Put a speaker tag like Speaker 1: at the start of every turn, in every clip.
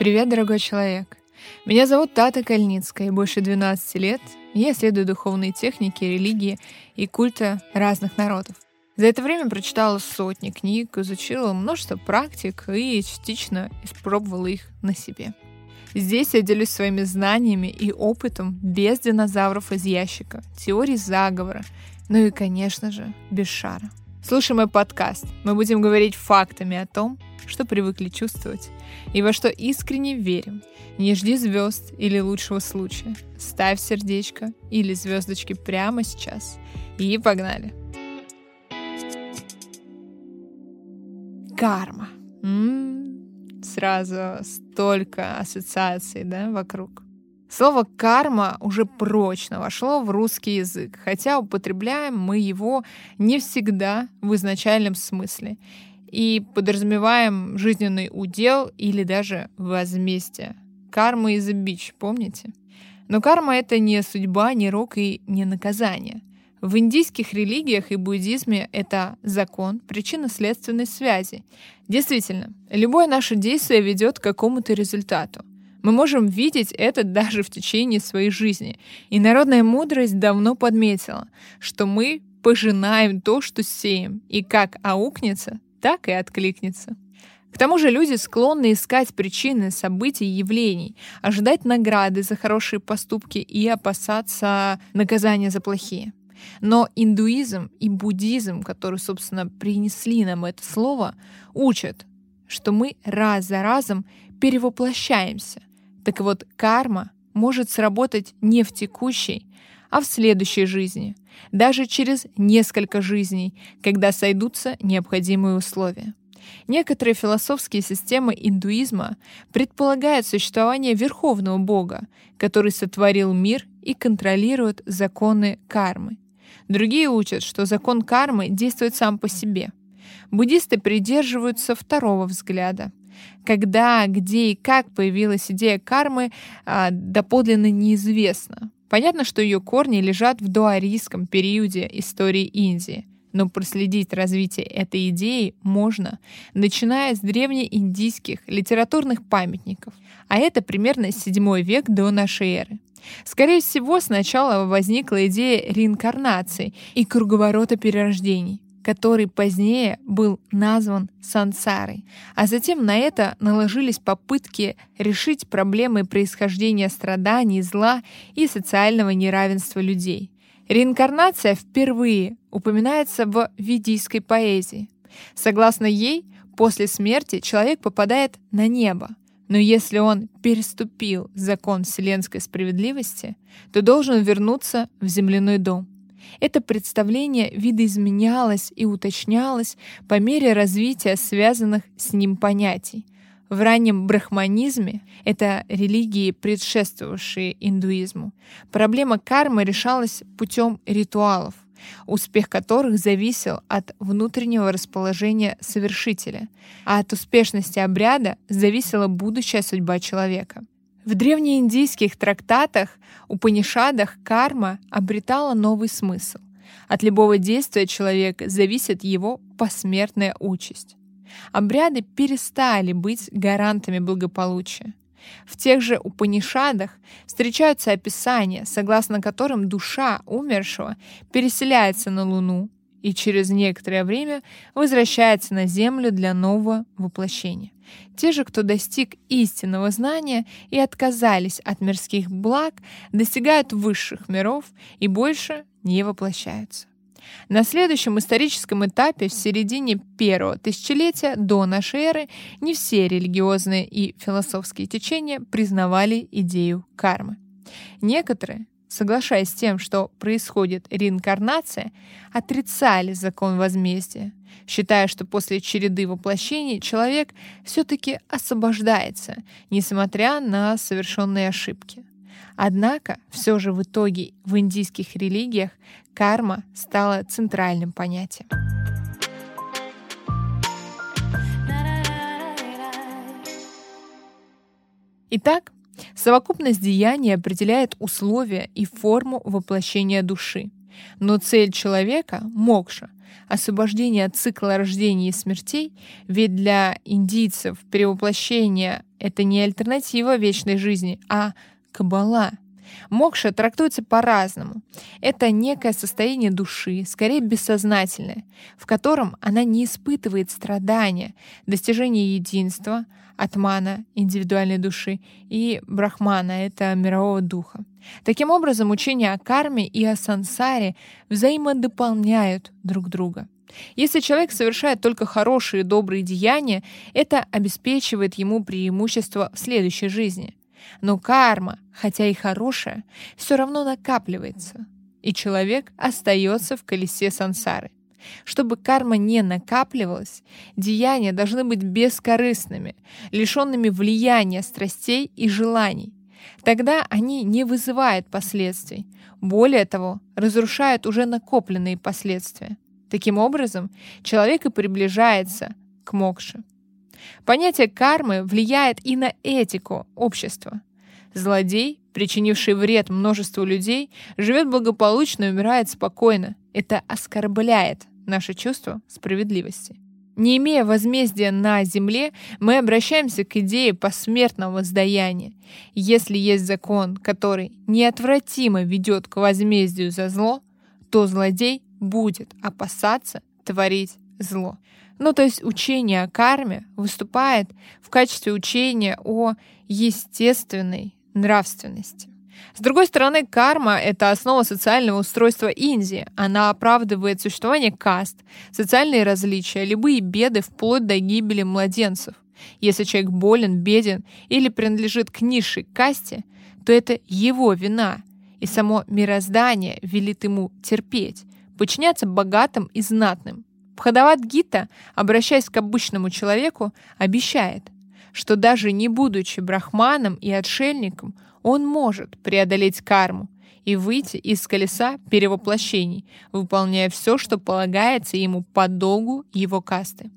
Speaker 1: Привет, дорогой человек! Меня зовут Тата Кальницкая, больше 12 лет я исследую духовные техники, религии и культа разных народов. За это время прочитала сотни книг, изучила множество практик и частично испробовала их на себе. Здесь я делюсь своими знаниями и опытом без динозавров из ящика, теорий заговора, ну и, конечно же, без шара. Слушай мой подкаст. Мы будем говорить фактами о том, что привыкли чувствовать и во что искренне верим. Не жди звезд или лучшего случая. Ставь сердечко или звездочки прямо сейчас. И погнали. Карма. М-м-м. Сразу столько ассоциаций, да, вокруг. Слово «карма» уже прочно вошло в русский язык, хотя употребляем мы его не всегда в изначальном смысле и подразумеваем жизненный удел или даже возмездие. Карма из бич, помните? Но карма — это не судьба, не рок и не наказание. В индийских религиях и буддизме это закон причинно-следственной связи. Действительно, любое наше действие ведет к какому-то результату. Мы можем видеть это даже в течение своей жизни. И народная мудрость давно подметила, что мы пожинаем то, что сеем, и как аукнется, так и откликнется. К тому же люди склонны искать причины событий и явлений, ожидать награды за хорошие поступки и опасаться наказания за плохие. Но индуизм и буддизм, которые, собственно, принесли нам это слово, учат, что мы раз за разом перевоплощаемся, так вот, карма может сработать не в текущей, а в следующей жизни, даже через несколько жизней, когда сойдутся необходимые условия. Некоторые философские системы индуизма предполагают существование верховного бога, который сотворил мир и контролирует законы кармы. Другие учат, что закон кармы действует сам по себе. Буддисты придерживаются второго взгляда. Когда, где и как появилась идея кармы, а, доподлинно неизвестно. Понятно, что ее корни лежат в доарийском периоде истории Индии. Но проследить развитие этой идеи можно, начиная с древнеиндийских литературных памятников, а это примерно 7 век до нашей эры. Скорее всего, сначала возникла идея реинкарнации и круговорота перерождений который позднее был назван сансарой. А затем на это наложились попытки решить проблемы происхождения страданий, зла и социального неравенства людей. Реинкарнация впервые упоминается в ведийской поэзии. Согласно ей, после смерти человек попадает на небо, но если он переступил закон вселенской справедливости, то должен вернуться в земляной дом. Это представление видоизменялось и уточнялось по мере развития связанных с ним понятий. В раннем брахманизме, это религии, предшествовавшие индуизму, проблема кармы решалась путем ритуалов, успех которых зависел от внутреннего расположения совершителя, а от успешности обряда зависела будущая судьба человека. В древнеиндийских трактатах, Упанишадах карма обретала новый смысл. От любого действия человека зависит его посмертная участь. Обряды перестали быть гарантами благополучия. В тех же Упанишадах встречаются описания, согласно которым душа умершего переселяется на Луну и через некоторое время возвращается на Землю для нового воплощения. Те же, кто достиг истинного знания и отказались от мирских благ, достигают высших миров и больше не воплощаются. На следующем историческом этапе, в середине первого тысячелетия до нашей эры, не все религиозные и философские течения признавали идею кармы. Некоторые, соглашаясь с тем, что происходит реинкарнация, отрицали закон возмездия, считая, что после череды воплощений человек все-таки освобождается, несмотря на совершенные ошибки. Однако, все же в итоге в индийских религиях карма стала центральным понятием. Итак, Совокупность деяний определяет условия и форму воплощения души. Но цель человека, мокша, освобождение от цикла рождения и смертей, ведь для индийцев перевоплощение — это не альтернатива вечной жизни, а кабала. Мокша трактуется по-разному. Это некое состояние души, скорее бессознательное, в котором она не испытывает страдания, достижение единства, атмана — индивидуальной души, и брахмана — это мирового духа. Таким образом, учения о карме и о сансаре взаимодополняют друг друга. Если человек совершает только хорошие и добрые деяния, это обеспечивает ему преимущество в следующей жизни. Но карма, хотя и хорошая, все равно накапливается, и человек остается в колесе сансары. Чтобы карма не накапливалась, деяния должны быть бескорыстными, лишенными влияния страстей и желаний. Тогда они не вызывают последствий. Более того, разрушают уже накопленные последствия. Таким образом, человек и приближается к мокше. Понятие кармы влияет и на этику общества. Злодей, причинивший вред множеству людей, живет благополучно и умирает спокойно. Это оскорбляет наше чувство справедливости. Не имея возмездия на земле, мы обращаемся к идее посмертного воздаяния. Если есть закон, который неотвратимо ведет к возмездию за зло, то злодей будет опасаться творить зло. Ну, то есть учение о карме выступает в качестве учения о естественной нравственности. С другой стороны, карма — это основа социального устройства Индии. Она оправдывает существование каст, социальные различия, любые беды вплоть до гибели младенцев. Если человек болен, беден или принадлежит к низшей касте, то это его вина, и само мироздание велит ему терпеть, подчиняться богатым и знатным. Бхадават-гита, обращаясь к обычному человеку, обещает, что даже не будучи брахманом и отшельником, он может преодолеть карму и выйти из колеса перевоплощений, выполняя все, что полагается ему по долгу его касты.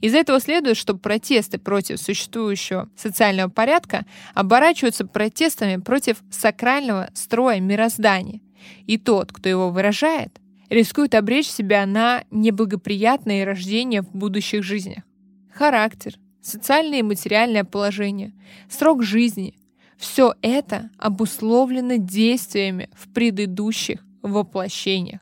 Speaker 1: Из этого следует, что протесты против существующего социального порядка оборачиваются протестами против сакрального строя мироздания. И тот, кто его выражает, рискует обречь себя на неблагоприятные рождения в будущих жизнях. Характер, социальное и материальное положение, срок жизни — все это обусловлено действиями в предыдущих воплощениях.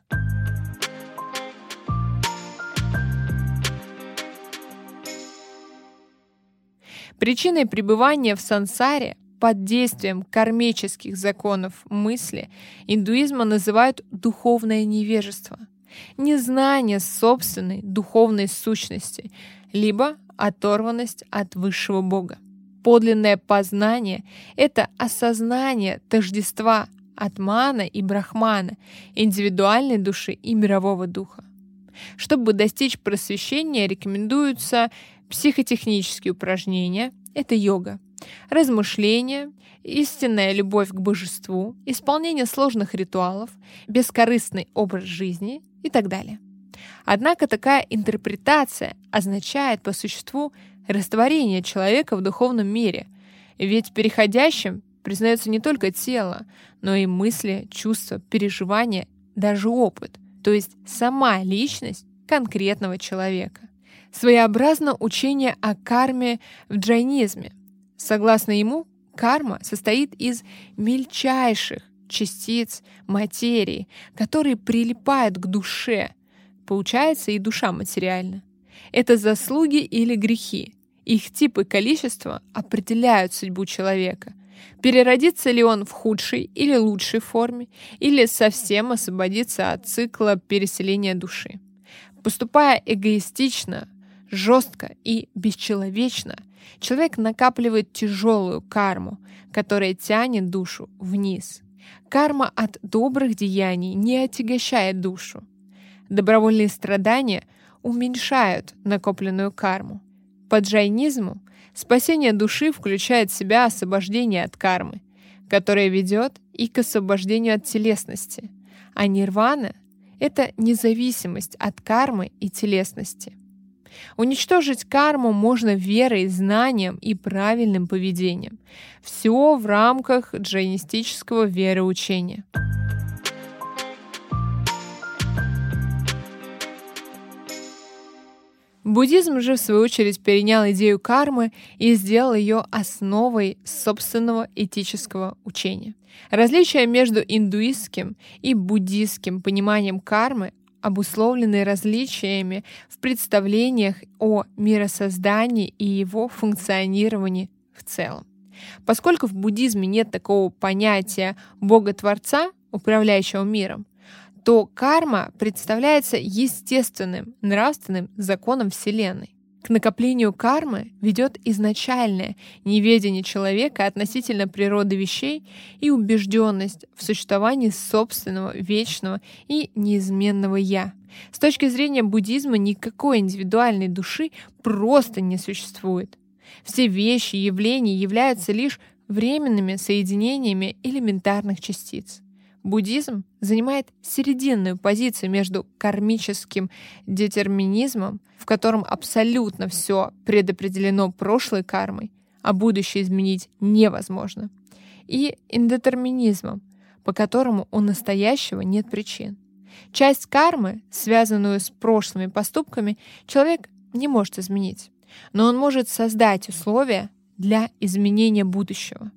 Speaker 1: Причиной пребывания в сансаре под действием кармических законов мысли индуизма называют духовное невежество, незнание собственной духовной сущности, либо оторванность от высшего Бога. Подлинное познание — это осознание тождества Атмана и Брахмана, индивидуальной души и мирового духа. Чтобы достичь просвещения, рекомендуются психотехнические упражнения — это йога, размышления, истинная любовь к божеству, исполнение сложных ритуалов, бескорыстный образ жизни и так далее. Однако такая интерпретация означает по существу растворение человека в духовном мире, ведь переходящим признается не только тело, но и мысли, чувства, переживания, даже опыт, то есть сама личность конкретного человека. Своеобразно учение о карме в джайнизме. Согласно ему, карма состоит из мельчайших частиц материи, которые прилипают к душе. Получается и душа материальна. Это заслуги или грехи. Их тип и количество определяют судьбу человека. Переродится ли он в худшей или лучшей форме, или совсем освободится от цикла переселения души. Поступая эгоистично, жестко и бесчеловечно, человек накапливает тяжелую карму, которая тянет душу вниз. Карма от добрых деяний не отягощает душу. Добровольные страдания уменьшают накопленную карму. По джайнизму спасение души включает в себя освобождение от кармы, которое ведет и к освобождению от телесности, а нирвана — это независимость от кармы и телесности. Уничтожить карму можно верой, знанием и правильным поведением. Все в рамках джайнистического вероучения. Буддизм же, в свою очередь, перенял идею кармы и сделал ее основой собственного этического учения. Различия между индуистским и буддистским пониманием кармы обусловлены различиями в представлениях о миросоздании и его функционировании в целом. Поскольку в буддизме нет такого понятия Бога-творца, управляющего миром, то карма представляется естественным, нравственным законом Вселенной. К накоплению кармы ведет изначальное неведение человека относительно природы вещей и убежденность в существовании собственного, вечного и неизменного «я». С точки зрения буддизма никакой индивидуальной души просто не существует. Все вещи, явления являются лишь временными соединениями элементарных частиц. Буддизм занимает серединную позицию между кармическим детерминизмом, в котором абсолютно все предопределено прошлой кармой, а будущее изменить невозможно, и индетерминизмом, по которому у настоящего нет причин. Часть кармы, связанную с прошлыми поступками, человек не может изменить, но он может создать условия для изменения будущего.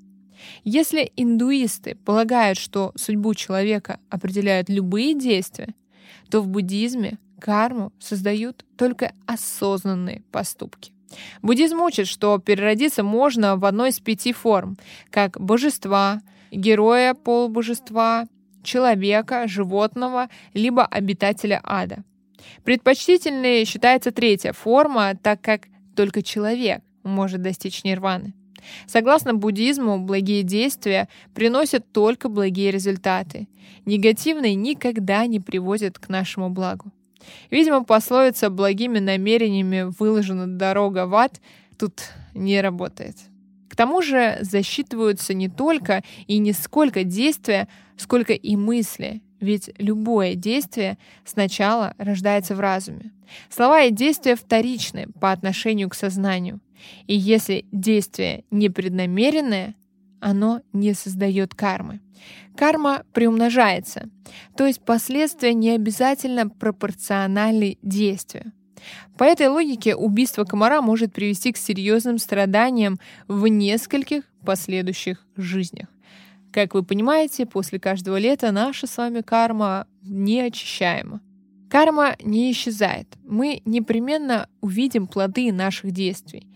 Speaker 1: Если индуисты полагают, что судьбу человека определяют любые действия, то в буддизме карму создают только осознанные поступки. Буддизм учит, что переродиться можно в одной из пяти форм, как божества, героя полубожества, человека, животного, либо обитателя ада. Предпочтительной считается третья форма, так как только человек может достичь нирваны. Согласно буддизму, благие действия приносят только благие результаты. Негативные никогда не приводят к нашему благу. Видимо, пословица «благими намерениями выложена дорога в ад» тут не работает. К тому же засчитываются не только и не сколько действия, сколько и мысли, ведь любое действие сначала рождается в разуме. Слова и действия вторичны по отношению к сознанию. И если действие непреднамеренное, оно не создает кармы. Карма приумножается, то есть последствия не обязательно пропорциональны действию. По этой логике убийство комара может привести к серьезным страданиям в нескольких последующих жизнях. Как вы понимаете, после каждого лета наша с вами карма неочищаема. Карма не исчезает. Мы непременно увидим плоды наших действий.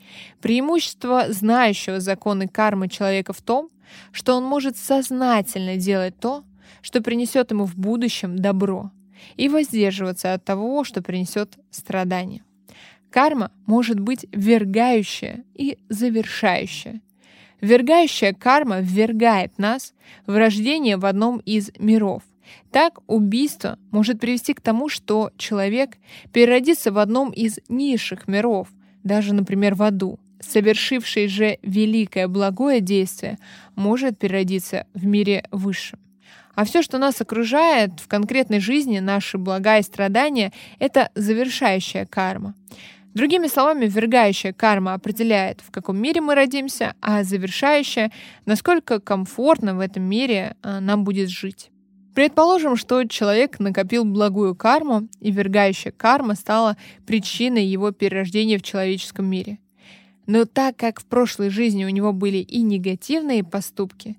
Speaker 1: Преимущество знающего законы кармы человека в том, что он может сознательно делать то, что принесет ему в будущем добро, и воздерживаться от того, что принесет страдания. Карма может быть ввергающая и завершающая. Ввергающая карма ввергает нас в рождение в одном из миров, так убийство может привести к тому, что человек переродится в одном из низших миров, даже, например, в аду. Совершивший же великое благое действие может переродиться в мире высшем. А все, что нас окружает в конкретной жизни, наши блага и страдания, это завершающая карма. Другими словами, ввергающая карма определяет, в каком мире мы родимся, а завершающая, насколько комфортно в этом мире а, нам будет жить. Предположим, что человек накопил благую карму, и вергающая карма стала причиной его перерождения в человеческом мире. Но так как в прошлой жизни у него были и негативные поступки,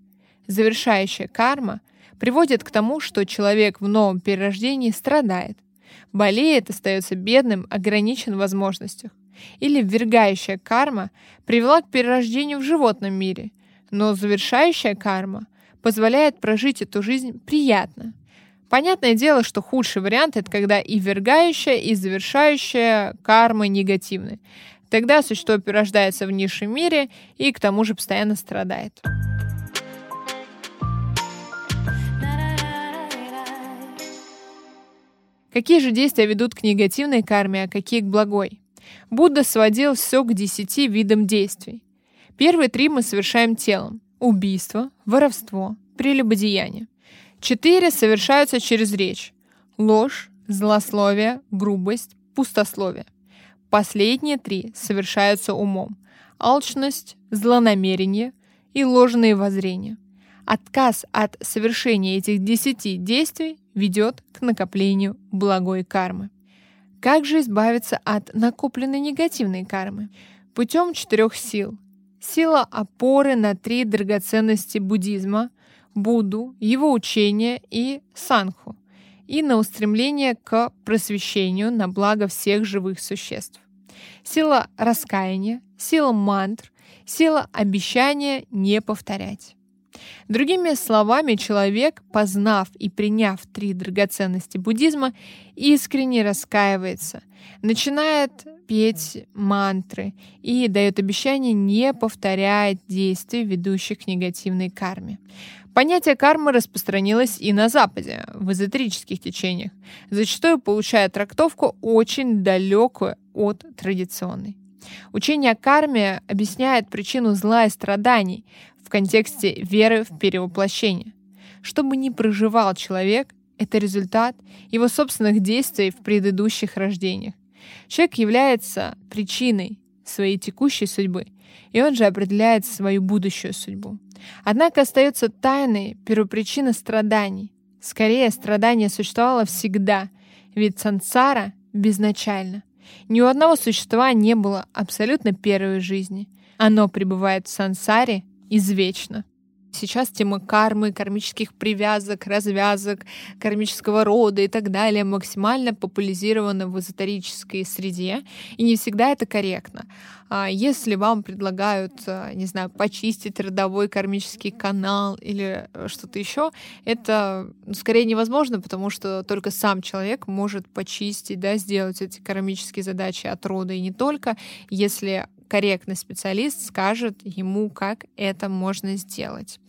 Speaker 1: завершающая карма приводит к тому, что человек в новом перерождении страдает, болеет, остается бедным, ограничен в возможностях. Или ввергающая карма привела к перерождению в животном мире, но завершающая карма — позволяет прожить эту жизнь приятно. Понятное дело, что худший вариант — это когда и вергающая, и завершающая кармы негативны. Тогда существо перерождается в низшем мире и к тому же постоянно страдает. Какие же действия ведут к негативной карме, а какие к благой? Будда сводил все к десяти видам действий. Первые три мы совершаем телом убийство, воровство, прелюбодеяние. Четыре совершаются через речь. Ложь, злословие, грубость, пустословие. Последние три совершаются умом. Алчность, злонамерение и ложные воззрения. Отказ от совершения этих десяти действий ведет к накоплению благой кармы. Как же избавиться от накопленной негативной кармы? Путем четырех сил. Сила опоры на три драгоценности буддизма – Будду, его учения и Санху, и на устремление к просвещению на благо всех живых существ. Сила раскаяния, сила мантр, сила обещания не повторять. Другими словами, человек, познав и приняв три драгоценности буддизма, искренне раскаивается, начинает петь мантры и дает обещание не повторять действий, ведущих к негативной карме. Понятие кармы распространилось и на Западе, в эзотерических течениях, зачастую получая трактовку очень далекую от традиционной. Учение о карме объясняет причину зла и страданий в контексте веры в перевоплощение. Что бы ни проживал человек, это результат его собственных действий в предыдущих рождениях. Человек является причиной своей текущей судьбы, и он же определяет свою будущую судьбу. Однако остается тайной первопричина страданий. Скорее, страдание существовало всегда, ведь сансара безначально. Ни у одного существа не было абсолютно первой жизни. Оно пребывает в сансаре извечно. Сейчас тема кармы, кармических привязок, развязок, кармического рода и так далее максимально популяризирована в эзотерической среде, и не всегда это корректно. А если вам предлагают, а, не знаю, почистить родовой кармический канал или что-то еще, это ну, скорее невозможно, потому что только сам человек может почистить, да, сделать эти кармические задачи от рода и не только, если корректный специалист скажет ему, как это можно сделать.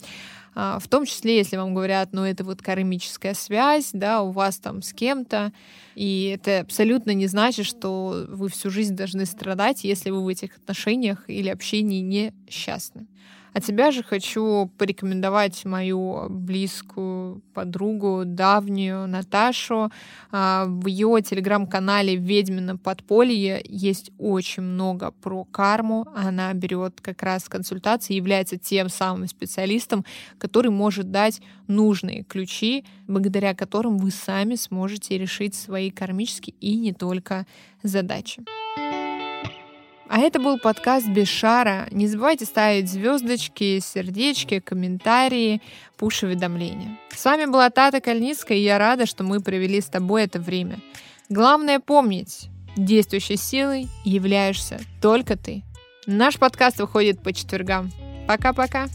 Speaker 1: А, в том числе, если вам говорят, ну это вот кармическая связь, да, у вас там с кем-то, и это абсолютно не значит, что вы всю жизнь должны страдать, если вы в этих отношениях или общении несчастны. От себя же хочу порекомендовать мою близкую подругу, давнюю Наташу. А, в ее телеграм-канале «Ведьмино подполье» есть очень много про карму. Она берет как раз консультации, является тем самым специалистом, который может дать нужные ключи, благодаря которым вы сами сможете решить свои кармические и не только задачи. А это был подкаст «Без шара». Не забывайте ставить звездочки, сердечки, комментарии, пуш-уведомления. С вами была Тата Кальницкая, и я рада, что мы провели с тобой это время. Главное помнить, действующей силой являешься только ты. Наш подкаст выходит по четвергам. Пока-пока.